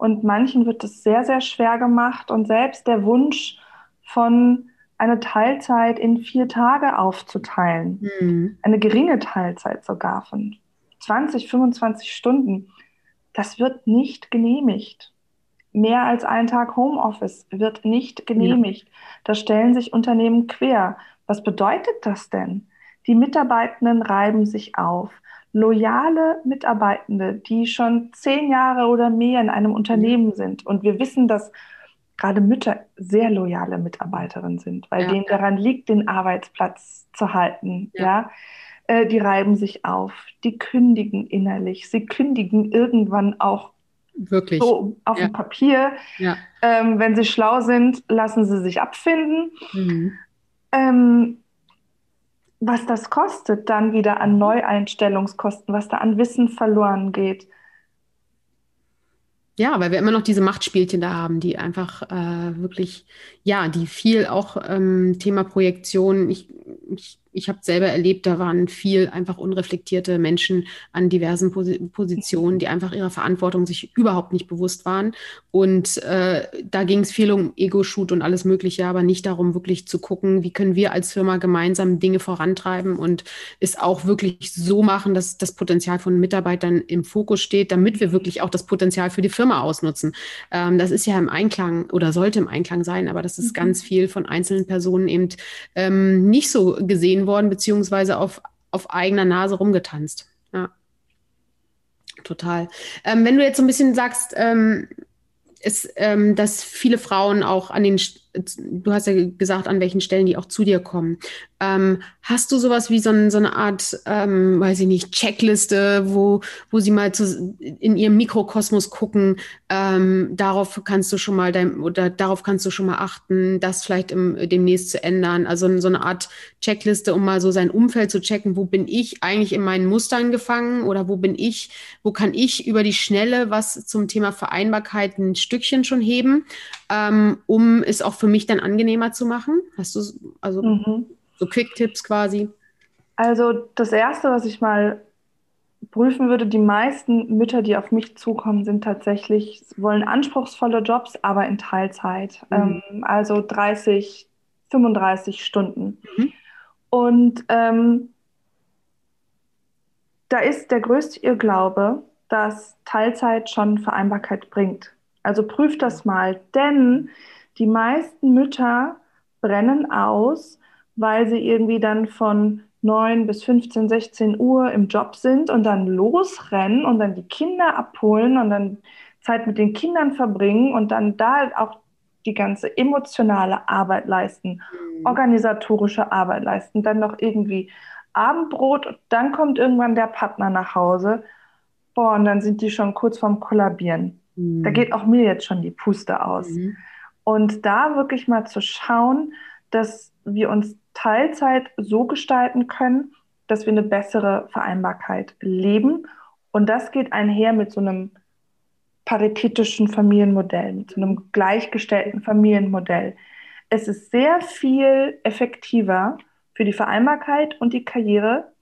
und manchen wird es sehr, sehr schwer gemacht. Und selbst der Wunsch von eine Teilzeit in vier Tage aufzuteilen, mhm. eine geringe Teilzeit sogar von 20, 25 Stunden, das wird nicht genehmigt. Mehr als ein Tag Homeoffice wird nicht genehmigt. Ja. Da stellen sich Unternehmen quer. Was bedeutet das denn? Die Mitarbeitenden reiben sich auf loyale Mitarbeitende, die schon zehn Jahre oder mehr in einem Unternehmen sind. Und wir wissen, dass gerade Mütter sehr loyale Mitarbeiterinnen sind, weil ja. denen daran liegt, den Arbeitsplatz zu halten. Ja. ja? Äh, die reiben sich auf, die kündigen innerlich, sie kündigen irgendwann auch Wirklich? So auf ja. dem Papier. Ähm, wenn sie schlau sind, lassen sie sich abfinden. Mhm. Ähm, was das kostet, dann wieder an Neueinstellungskosten, was da an Wissen verloren geht. Ja, weil wir immer noch diese Machtspielchen da haben, die einfach äh, wirklich, ja, die viel auch ähm, Thema Projektion. Ich, ich ich habe selber erlebt, da waren viel einfach unreflektierte Menschen an diversen Pos Positionen, die einfach ihrer Verantwortung sich überhaupt nicht bewusst waren. Und äh, da ging es viel um Ego-Shoot und alles Mögliche, aber nicht darum, wirklich zu gucken, wie können wir als Firma gemeinsam Dinge vorantreiben und es auch wirklich so machen, dass das Potenzial von Mitarbeitern im Fokus steht, damit wir wirklich auch das Potenzial für die Firma ausnutzen. Ähm, das ist ja im Einklang oder sollte im Einklang sein, aber das ist mhm. ganz viel von einzelnen Personen eben ähm, nicht so gesehen gesehen worden, beziehungsweise auf, auf eigener Nase rumgetanzt. Ja. Total. Ähm, wenn du jetzt so ein bisschen sagst, ähm, ist, ähm, dass viele Frauen auch an den, du hast ja gesagt, an welchen Stellen die auch zu dir kommen. Ähm, hast du sowas wie so, so eine Art, ähm, weiß ich nicht, Checkliste, wo, wo sie mal zu, in ihrem Mikrokosmos gucken, ähm, darauf kannst du schon mal dein, oder darauf kannst du schon mal achten, das vielleicht im, demnächst zu ändern. Also so eine Art Checkliste, um mal so sein Umfeld zu checken, wo bin ich eigentlich in meinen Mustern gefangen oder wo bin ich, wo kann ich über die Schnelle was zum Thema Vereinbarkeit ein Stückchen schon heben, ähm, um es auch für mich dann angenehmer zu machen? Hast du also mhm. So Quick-Tipps quasi. Also das Erste, was ich mal prüfen würde, die meisten Mütter, die auf mich zukommen, sind tatsächlich, wollen anspruchsvolle Jobs, aber in Teilzeit. Mhm. Ähm, also 30, 35 Stunden. Mhm. Und ähm, da ist der größte Irrglaube, dass Teilzeit schon Vereinbarkeit bringt. Also prüft das mal, denn die meisten Mütter brennen aus, weil sie irgendwie dann von 9 bis 15, 16 Uhr im Job sind und dann losrennen und dann die Kinder abholen und dann Zeit mit den Kindern verbringen und dann da auch die ganze emotionale Arbeit leisten, mhm. organisatorische Arbeit leisten, dann noch irgendwie Abendbrot und dann kommt irgendwann der Partner nach Hause. Boah, und dann sind die schon kurz vorm Kollabieren. Mhm. Da geht auch mir jetzt schon die Puste aus. Mhm. Und da wirklich mal zu schauen, dass wir uns Teilzeit so gestalten können, dass wir eine bessere Vereinbarkeit leben. Und das geht einher mit so einem paritätischen Familienmodell, mit so einem gleichgestellten Familienmodell. Es ist sehr viel effektiver für die Vereinbarkeit und die Karriere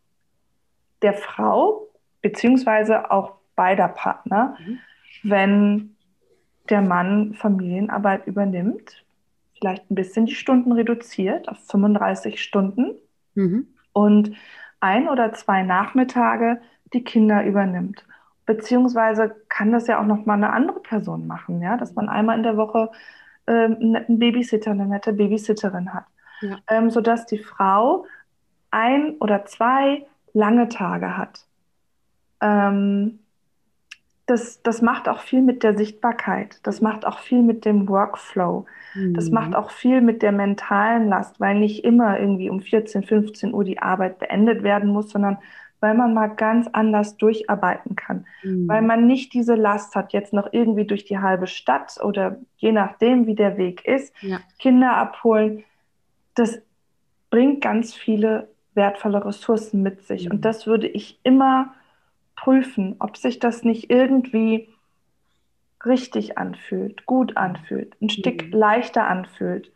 der Frau, beziehungsweise auch beider Partner, mhm. wenn der Mann Familienarbeit übernimmt, vielleicht ein bisschen die Stunden reduziert auf 35 Stunden mhm. und ein oder zwei Nachmittage die Kinder übernimmt. Beziehungsweise kann das ja auch noch mal eine andere Person machen, ja, dass man einmal in der Woche ähm, einen Babysitter, eine nette Babysitterin hat, ja. ähm, sodass die Frau ein oder zwei lange Tage hat. Ähm, das, das macht auch viel mit der Sichtbarkeit. Das macht auch viel mit dem Workflow. Mhm. Das macht auch viel mit der mentalen Last, weil nicht immer irgendwie um 14, 15 Uhr die Arbeit beendet werden muss, sondern weil man mal ganz anders durcharbeiten kann. Mhm. Weil man nicht diese Last hat, jetzt noch irgendwie durch die halbe Stadt oder je nachdem, wie der Weg ist, ja. Kinder abholen. Das bringt ganz viele wertvolle Ressourcen mit sich. Mhm. Und das würde ich immer prüfen, ob sich das nicht irgendwie richtig anfühlt, gut anfühlt, ein Stück mhm. leichter anfühlt.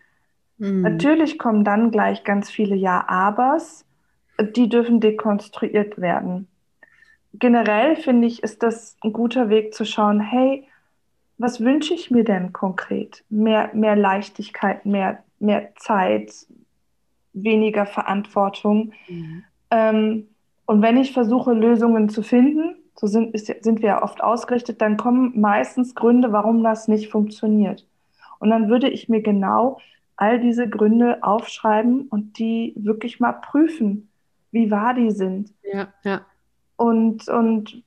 Mhm. Natürlich kommen dann gleich ganz viele Ja-Abers, die dürfen dekonstruiert werden. Generell finde ich, ist das ein guter Weg zu schauen, hey, was wünsche ich mir denn konkret? Mehr, mehr Leichtigkeit, mehr, mehr Zeit, weniger Verantwortung. Mhm. Ähm, und wenn ich versuche, Lösungen zu finden, so sind, ist, sind wir ja oft ausgerichtet, dann kommen meistens Gründe, warum das nicht funktioniert. Und dann würde ich mir genau all diese Gründe aufschreiben und die wirklich mal prüfen, wie wahr die sind. Ja, ja. Und, und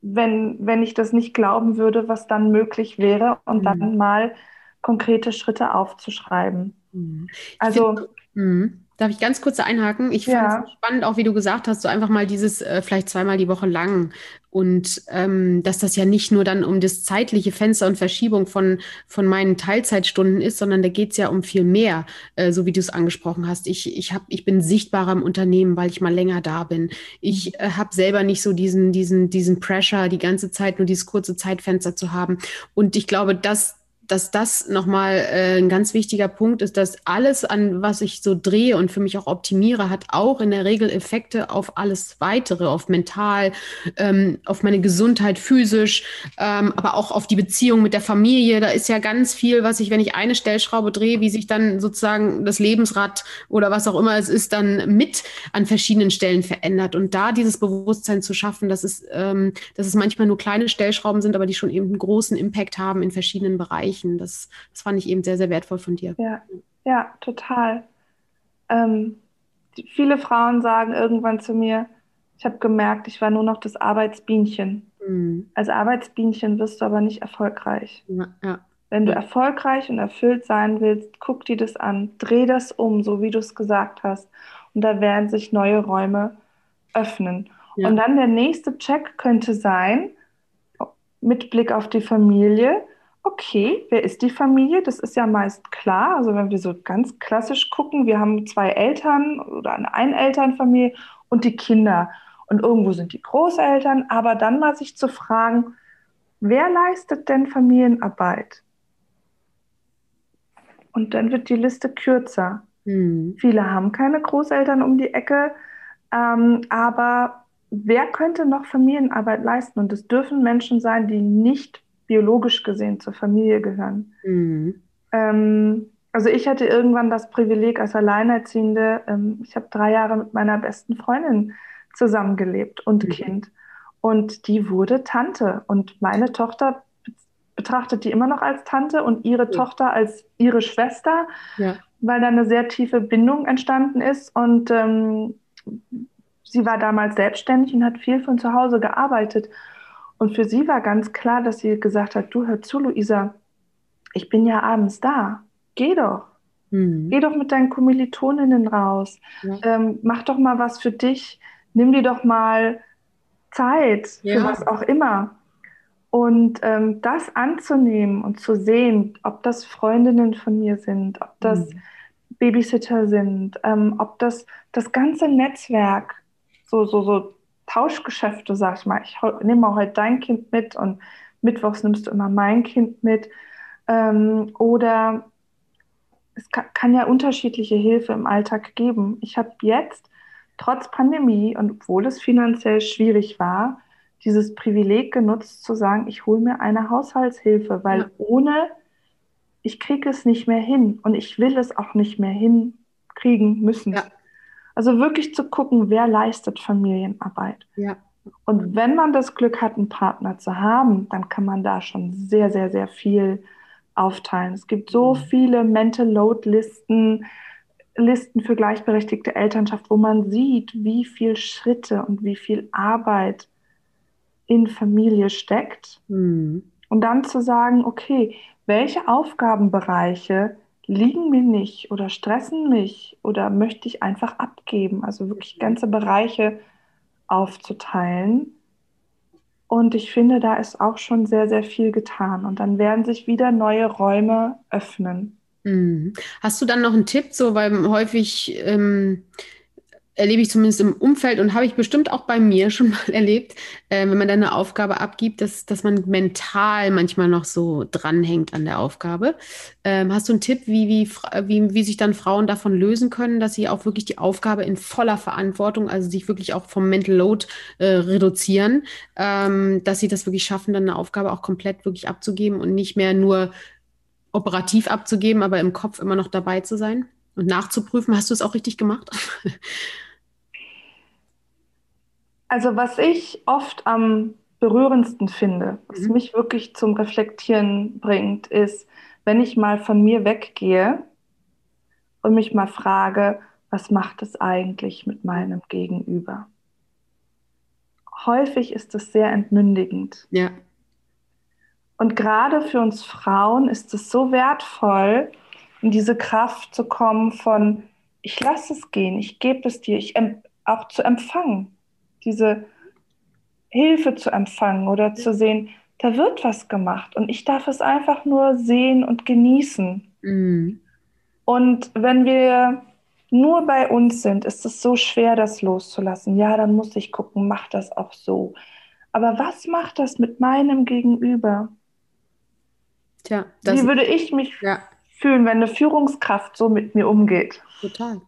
wenn, wenn ich das nicht glauben würde, was dann möglich wäre und mhm. dann mal konkrete Schritte aufzuschreiben. Mhm. Also, find, mhm Darf ich ganz kurz einhaken? Ich ja. fand es spannend, auch wie du gesagt hast, so einfach mal dieses äh, vielleicht zweimal die Woche lang. Und ähm, dass das ja nicht nur dann um das zeitliche Fenster und Verschiebung von, von meinen Teilzeitstunden ist, sondern da geht es ja um viel mehr, äh, so wie du es angesprochen hast. Ich, ich, hab, ich bin sichtbarer im Unternehmen, weil ich mal länger da bin. Ich äh, habe selber nicht so diesen, diesen, diesen Pressure, die ganze Zeit nur dieses kurze Zeitfenster zu haben. Und ich glaube, dass dass das nochmal äh, ein ganz wichtiger Punkt ist, dass alles, an was ich so drehe und für mich auch optimiere, hat auch in der Regel Effekte auf alles weitere, auf mental, ähm, auf meine Gesundheit physisch, ähm, aber auch auf die Beziehung mit der Familie. Da ist ja ganz viel, was ich, wenn ich eine Stellschraube drehe, wie sich dann sozusagen das Lebensrad oder was auch immer es ist, dann mit an verschiedenen Stellen verändert. Und da dieses Bewusstsein zu schaffen, dass es, ähm, dass es manchmal nur kleine Stellschrauben sind, aber die schon eben einen großen Impact haben in verschiedenen Bereichen erreichen. Das, das fand ich eben sehr, sehr wertvoll von dir. Ja, ja total. Ähm, viele Frauen sagen irgendwann zu mir, ich habe gemerkt, ich war nur noch das Arbeitsbienchen. Mhm. Als Arbeitsbienchen wirst du aber nicht erfolgreich. Ja, ja. Wenn du erfolgreich und erfüllt sein willst, guck dir das an, dreh das um, so wie du es gesagt hast. Und da werden sich neue Räume öffnen. Ja. Und dann der nächste Check könnte sein, mit Blick auf die Familie, okay, wer ist die Familie? Das ist ja meist klar. Also wenn wir so ganz klassisch gucken, wir haben zwei Eltern oder eine Einelternfamilie und die Kinder. Und irgendwo sind die Großeltern. Aber dann mal sich zu fragen, wer leistet denn Familienarbeit? Und dann wird die Liste kürzer. Hm. Viele haben keine Großeltern um die Ecke, ähm, aber wer könnte noch Familienarbeit leisten? Und es dürfen Menschen sein, die nicht biologisch gesehen zur Familie gehören. Mhm. Ähm, also ich hatte irgendwann das Privileg als Alleinerziehende, ähm, ich habe drei Jahre mit meiner besten Freundin zusammengelebt und mhm. Kind. Und die wurde Tante. Und meine Tochter betrachtet die immer noch als Tante und ihre ja. Tochter als ihre Schwester, ja. weil da eine sehr tiefe Bindung entstanden ist. Und ähm, sie war damals selbstständig und hat viel von zu Hause gearbeitet. Und für sie war ganz klar, dass sie gesagt hat, du hör zu, Luisa, ich bin ja abends da. Geh doch. Mhm. Geh doch mit deinen Kommilitoninnen raus. Ja. Ähm, mach doch mal was für dich. Nimm dir doch mal Zeit ja. für was auch immer. Und ähm, das anzunehmen und zu sehen, ob das Freundinnen von mir sind, ob das mhm. Babysitter sind, ähm, ob das das ganze Netzwerk so, so, so Tauschgeschäfte, sag ich mal. Ich nehme heute dein Kind mit und mittwochs nimmst du immer mein Kind mit. Ähm, oder es kann, kann, ja unterschiedliche Hilfe im Alltag geben. Ich habe jetzt, trotz Pandemie und obwohl es finanziell schwierig war, dieses Privileg genutzt zu sagen, ich hole mir eine Haushaltshilfe, weil ja. ohne, ich kriege es nicht mehr hin und ich will es auch nicht mehr hinkriegen müssen. Ja. Also wirklich zu gucken, wer leistet Familienarbeit. Ja. Und wenn man das Glück hat, einen Partner zu haben, dann kann man da schon sehr, sehr, sehr viel aufteilen. Es gibt so mhm. viele Mental Load Listen, Listen für gleichberechtigte Elternschaft, wo man sieht, wie viel Schritte und wie viel Arbeit in Familie steckt. Mhm. Und dann zu sagen, okay, welche Aufgabenbereiche liegen mir nicht oder stressen mich oder möchte ich einfach abgeben. Also wirklich ganze Bereiche aufzuteilen. Und ich finde, da ist auch schon sehr, sehr viel getan. Und dann werden sich wieder neue Räume öffnen. Mhm. Hast du dann noch einen Tipp, so weil häufig ähm, erlebe ich zumindest im Umfeld und habe ich bestimmt auch bei mir schon <laughs> mal erlebt, äh, wenn man dann eine Aufgabe abgibt, dass, dass man mental manchmal noch so dranhängt an der Aufgabe. Ähm, hast du einen Tipp, wie, wie, wie, wie sich dann Frauen davon lösen können, dass sie auch wirklich die Aufgabe in voller Verantwortung, also sich wirklich auch vom Mental Load äh, reduzieren, ähm, dass sie das wirklich schaffen, dann eine Aufgabe auch komplett wirklich abzugeben und nicht mehr nur operativ abzugeben, aber im Kopf immer noch dabei zu sein? Und nachzuprüfen. Hast du es auch richtig gemacht? <laughs> Also was ich oft am berührendsten finde, was mhm. mich wirklich zum Reflektieren bringt, ist, wenn ich mal von mir weggehe und mich mal frage, was macht es eigentlich mit meinem Gegenüber? Häufig ist es sehr entmündigend. Ja. Und gerade für uns Frauen ist es so wertvoll, in diese Kraft zu kommen von, ich lasse es gehen, ich gebe es dir, ich auch zu empfangen, diese Hilfe zu empfangen oder zu sehen, da wird was gemacht und ich darf es einfach nur sehen und genießen. Mhm. Und wenn wir nur bei uns sind, ist es so schwer, das loszulassen. Ja, dann muss ich gucken, mach das auch so. Aber was macht das mit meinem Gegenüber? Tja, Wie würde ich mich ja. Fühlen, wenn eine Führungskraft so mit mir umgeht? Total.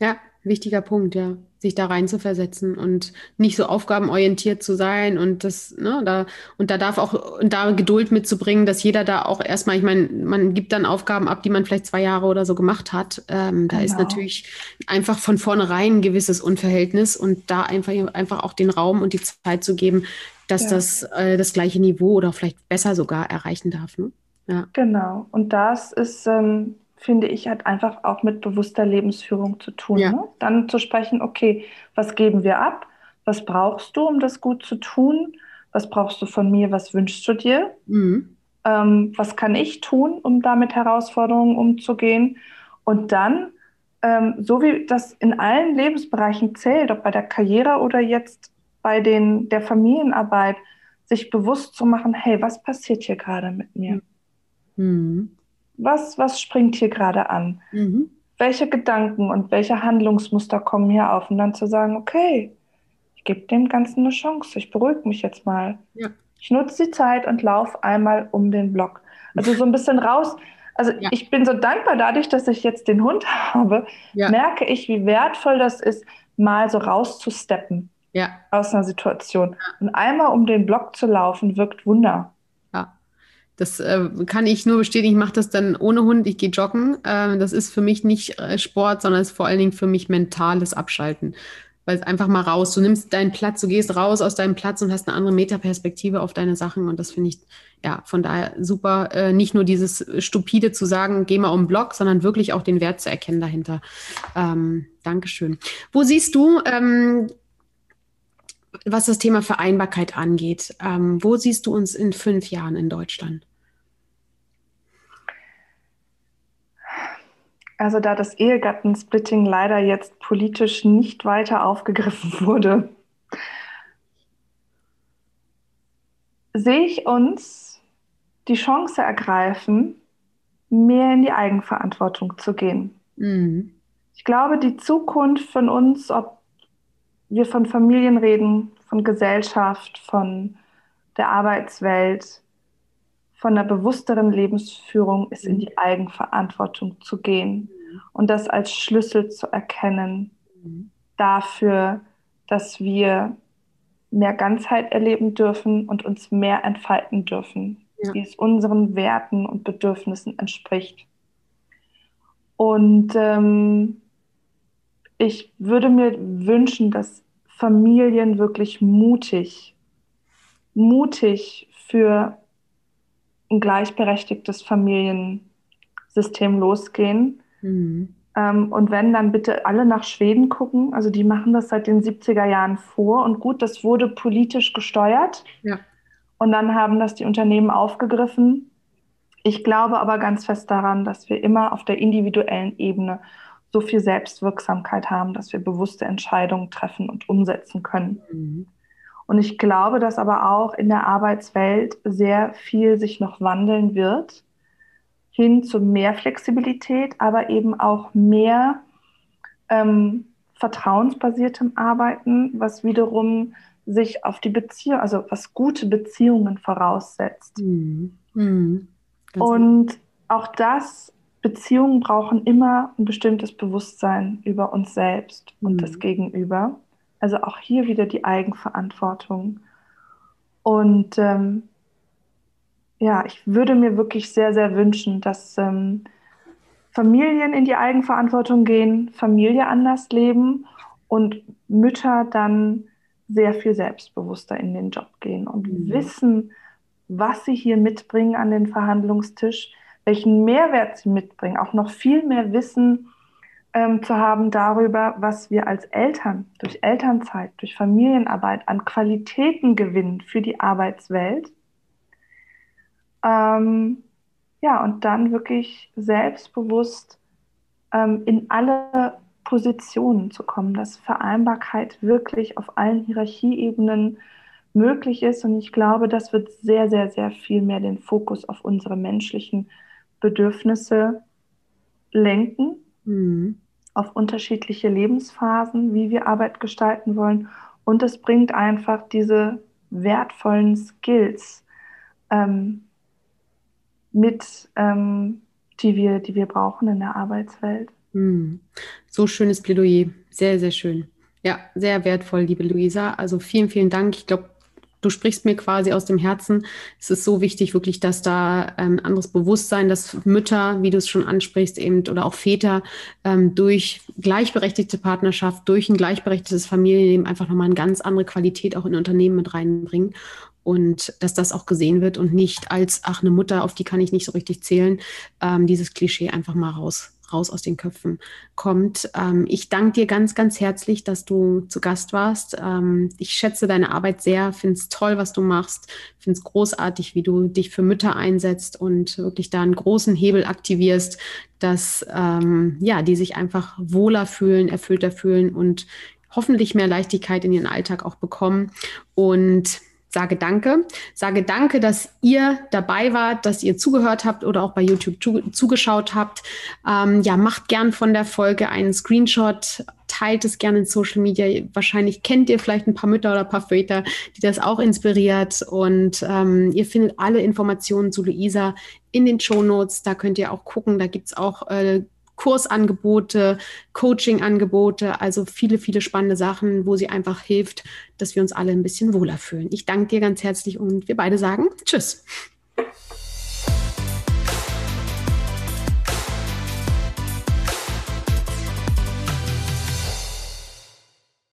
Ja, wichtiger Punkt, ja. Sich da rein zu versetzen und nicht so aufgabenorientiert zu sein und das, ne, da, und da darf auch, und da Geduld mitzubringen, dass jeder da auch erstmal, ich meine, man gibt dann Aufgaben ab, die man vielleicht zwei Jahre oder so gemacht hat. Ähm, da genau. ist natürlich einfach von vornherein ein gewisses Unverhältnis und da einfach, einfach auch den Raum und die Zeit zu geben, dass ja. das äh, das gleiche Niveau oder vielleicht besser sogar erreichen darf. Ne? Ja. Genau. Und das ist, ähm, finde ich, hat einfach auch mit bewusster Lebensführung zu tun. Ja. Ne? Dann zu sprechen, okay, was geben wir ab? Was brauchst du, um das gut zu tun? Was brauchst du von mir? Was wünschst du dir? Mhm. Ähm, was kann ich tun, um da mit Herausforderungen umzugehen? Und dann, ähm, so wie das in allen Lebensbereichen zählt, ob bei der Karriere oder jetzt bei den, der Familienarbeit, sich bewusst zu machen, hey, was passiert hier gerade mit mir? Mhm. Mhm. Was, was springt hier gerade an? Mhm. Welche Gedanken und welche Handlungsmuster kommen hier auf? Und dann zu sagen, okay, ich gebe dem Ganzen eine Chance, ich beruhige mich jetzt mal. Ja. Ich nutze die Zeit und laufe einmal um den Block. Also so ein bisschen raus. Also ja. ich bin so dankbar dadurch, dass ich jetzt den Hund <laughs> habe, ja. merke ich, wie wertvoll das ist, mal so rauszusteppen ja. aus einer Situation. Und einmal um den Block zu laufen, wirkt Wunder. Das äh, kann ich nur bestätigen. Ich mache das dann ohne Hund. Ich gehe joggen. Äh, das ist für mich nicht äh, Sport, sondern ist vor allen Dingen für mich mentales Abschalten. Weil es einfach mal raus. Du nimmst deinen Platz, du gehst raus aus deinem Platz und hast eine andere Metaperspektive auf deine Sachen. Und das finde ich, ja, von daher super. Äh, nicht nur dieses Stupide zu sagen, geh mal um den Block, sondern wirklich auch den Wert zu erkennen dahinter. Ähm, Dankeschön. Wo siehst du, ähm, was das Thema Vereinbarkeit angeht, ähm, wo siehst du uns in fünf Jahren in Deutschland? Also da das Ehegattensplitting leider jetzt politisch nicht weiter aufgegriffen <laughs> wurde, sehe ich uns die Chance ergreifen, mehr in die Eigenverantwortung zu gehen. Mhm. Ich glaube, die Zukunft von uns, ob wir von Familien reden, von Gesellschaft, von der Arbeitswelt, von einer bewussteren Lebensführung ist in die Eigenverantwortung zu gehen und das als Schlüssel zu erkennen dafür, dass wir mehr Ganzheit erleben dürfen und uns mehr entfalten dürfen, ja. wie es unseren Werten und Bedürfnissen entspricht. Und ähm, ich würde mir wünschen, dass Familien wirklich mutig, mutig für ein gleichberechtigtes Familiensystem losgehen. Mhm. Ähm, und wenn, dann bitte alle nach Schweden gucken. Also die machen das seit den 70er Jahren vor. Und gut, das wurde politisch gesteuert. Ja. Und dann haben das die Unternehmen aufgegriffen. Ich glaube aber ganz fest daran, dass wir immer auf der individuellen Ebene so viel Selbstwirksamkeit haben, dass wir bewusste Entscheidungen treffen und umsetzen können. Mhm. Und ich glaube, dass aber auch in der Arbeitswelt sehr viel sich noch wandeln wird, hin zu mehr Flexibilität, aber eben auch mehr ähm, vertrauensbasiertem Arbeiten, was wiederum sich auf die Beziehung, also was gute Beziehungen voraussetzt. Mhm. Mhm. Und auch das, Beziehungen brauchen immer ein bestimmtes Bewusstsein über uns selbst und mhm. das Gegenüber. Also auch hier wieder die Eigenverantwortung. Und ähm, ja, ich würde mir wirklich sehr, sehr wünschen, dass ähm, Familien in die Eigenverantwortung gehen, Familie anders leben und Mütter dann sehr viel selbstbewusster in den Job gehen und mhm. wissen, was sie hier mitbringen an den Verhandlungstisch, welchen Mehrwert sie mitbringen, auch noch viel mehr wissen, ähm, zu haben darüber, was wir als Eltern durch Elternzeit, durch Familienarbeit an Qualitäten gewinnen für die Arbeitswelt. Ähm, ja, und dann wirklich selbstbewusst ähm, in alle Positionen zu kommen, dass Vereinbarkeit wirklich auf allen Hierarchieebenen möglich ist. Und ich glaube, das wird sehr, sehr, sehr viel mehr den Fokus auf unsere menschlichen Bedürfnisse lenken, mhm. Auf unterschiedliche Lebensphasen, wie wir Arbeit gestalten wollen. Und es bringt einfach diese wertvollen Skills ähm, mit, ähm, die, wir, die wir brauchen in der Arbeitswelt. Mhm. So schönes Plädoyer. Sehr, sehr schön. Ja, sehr wertvoll, liebe Luisa. Also vielen, vielen Dank. Ich glaube, du sprichst mir quasi aus dem Herzen. Es ist so wichtig, wirklich, dass da ein ähm, anderes Bewusstsein, dass Mütter, wie du es schon ansprichst, eben oder auch Väter ähm, durch gleichberechtigte Partnerschaft, durch ein gleichberechtigtes Familienleben einfach nochmal eine ganz andere Qualität auch in Unternehmen mit reinbringen. Und dass das auch gesehen wird und nicht als, ach, eine Mutter, auf die kann ich nicht so richtig zählen, ähm, dieses Klischee einfach mal raus raus aus den Köpfen kommt. Ähm, ich danke dir ganz, ganz herzlich, dass du zu Gast warst. Ähm, ich schätze deine Arbeit sehr, finde es toll, was du machst, finde es großartig, wie du dich für Mütter einsetzt und wirklich da einen großen Hebel aktivierst, dass ähm, ja, die sich einfach wohler fühlen, erfüllter fühlen und hoffentlich mehr Leichtigkeit in ihren Alltag auch bekommen. Und sage Danke. Sage Danke, dass ihr dabei wart, dass ihr zugehört habt oder auch bei YouTube zugeschaut habt. Ähm, ja, macht gern von der Folge einen Screenshot, teilt es gerne in Social Media. Wahrscheinlich kennt ihr vielleicht ein paar Mütter oder ein paar Väter, die das auch inspiriert. Und ähm, ihr findet alle Informationen zu Luisa in den Show Notes. Da könnt ihr auch gucken. Da gibt's auch äh, Kursangebote, Coachingangebote, also viele, viele spannende Sachen, wo sie einfach hilft, dass wir uns alle ein bisschen wohler fühlen. Ich danke dir ganz herzlich und wir beide sagen Tschüss.